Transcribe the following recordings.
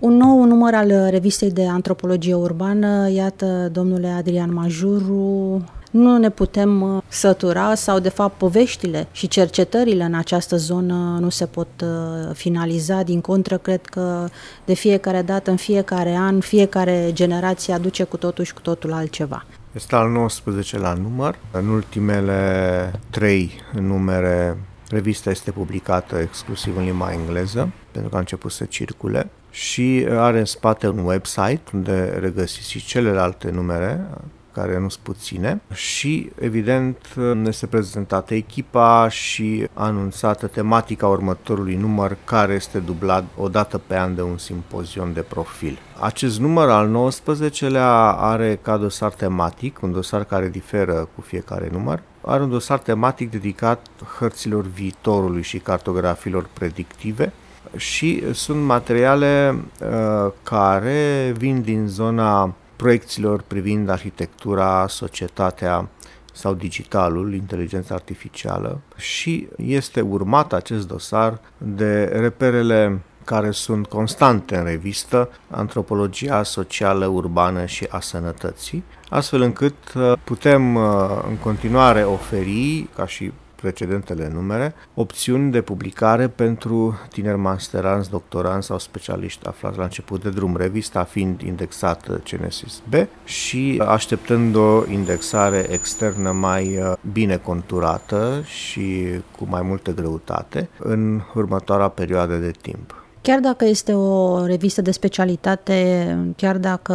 Un nou număr al revistei de antropologie urbană, iată, domnule Adrian Majuru, nu ne putem uh, sătura sau, de fapt, poveștile și cercetările în această zonă nu se pot uh, finaliza. Din contră, cred că de fiecare dată, în fiecare an, fiecare generație aduce cu totul și cu totul altceva. Este al 19 la număr. În ultimele trei numere, revista este publicată exclusiv în limba engleză, pentru că a început să circule și are în spate un website unde regăsiți și celelalte numere care nu sunt puține și, evident, ne este prezentată echipa și anunțată tematica următorului număr care este dublat o dată pe an de un simpozion de profil. Acest număr al 19-lea are ca dosar tematic, un dosar care diferă cu fiecare număr, are un dosar tematic dedicat hărților viitorului și cartografilor predictive, și sunt materiale uh, care vin din zona proiecțiilor privind arhitectura, societatea sau digitalul, inteligența artificială. Și este urmat acest dosar de reperele care sunt constante în revistă, antropologia socială, urbană și a sănătății, astfel încât uh, putem uh, în continuare oferi, ca și precedentele numere, opțiuni de publicare pentru tineri masteranți, doctoranți sau specialiști aflați la început de drum, revista fiind indexată Genesis B și așteptând o indexare externă mai uh, bine conturată și cu mai multă greutate în următoarea perioadă de timp. Chiar dacă este o revistă de specialitate, chiar dacă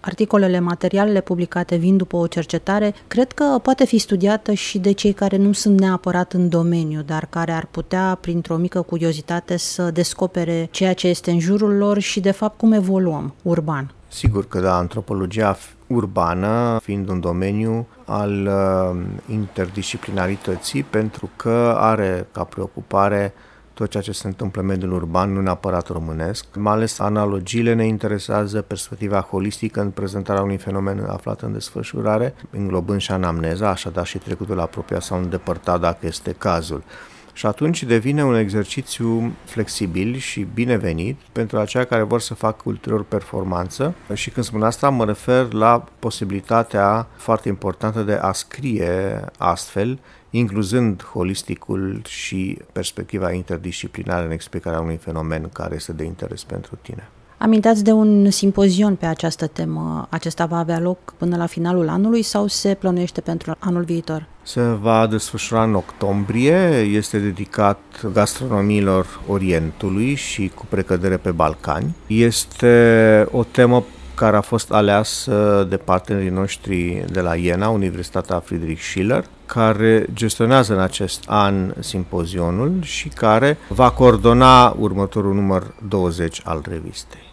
articolele, materialele publicate vin după o cercetare, cred că poate fi studiată și de cei care nu sunt neapărat în domeniu, dar care ar putea, printr-o mică curiozitate, să descopere ceea ce este în jurul lor și, de fapt, cum evoluăm urban. Sigur că da, antropologia urbană fiind un domeniu al uh, interdisciplinarității pentru că are ca preocupare tot ceea ce se întâmplă în mediul urban, nu neapărat românesc. Mai ales analogiile ne interesează, perspectiva holistică în prezentarea unui fenomen aflat în desfășurare, înglobând și anamneza, așadar și trecutul apropiat sau îndepărtat dacă este cazul. Și atunci devine un exercițiu flexibil și binevenit pentru aceia care vor să facă ulterior performanță. Și când spun asta, mă refer la posibilitatea foarte importantă de a scrie astfel incluzând holisticul și perspectiva interdisciplinară în explicarea unui fenomen care este de interes pentru tine. Amintați de un simpozion pe această temă. Acesta va avea loc până la finalul anului sau se plănuiește pentru anul viitor? Se va desfășura în octombrie, este dedicat gastronomiilor Orientului și cu precădere pe Balcani. Este o temă care a fost aleasă de partenerii noștri de la Iena, Universitatea Friedrich Schiller, care gestionează în acest an simpozionul și care va coordona următorul număr 20 al revistei.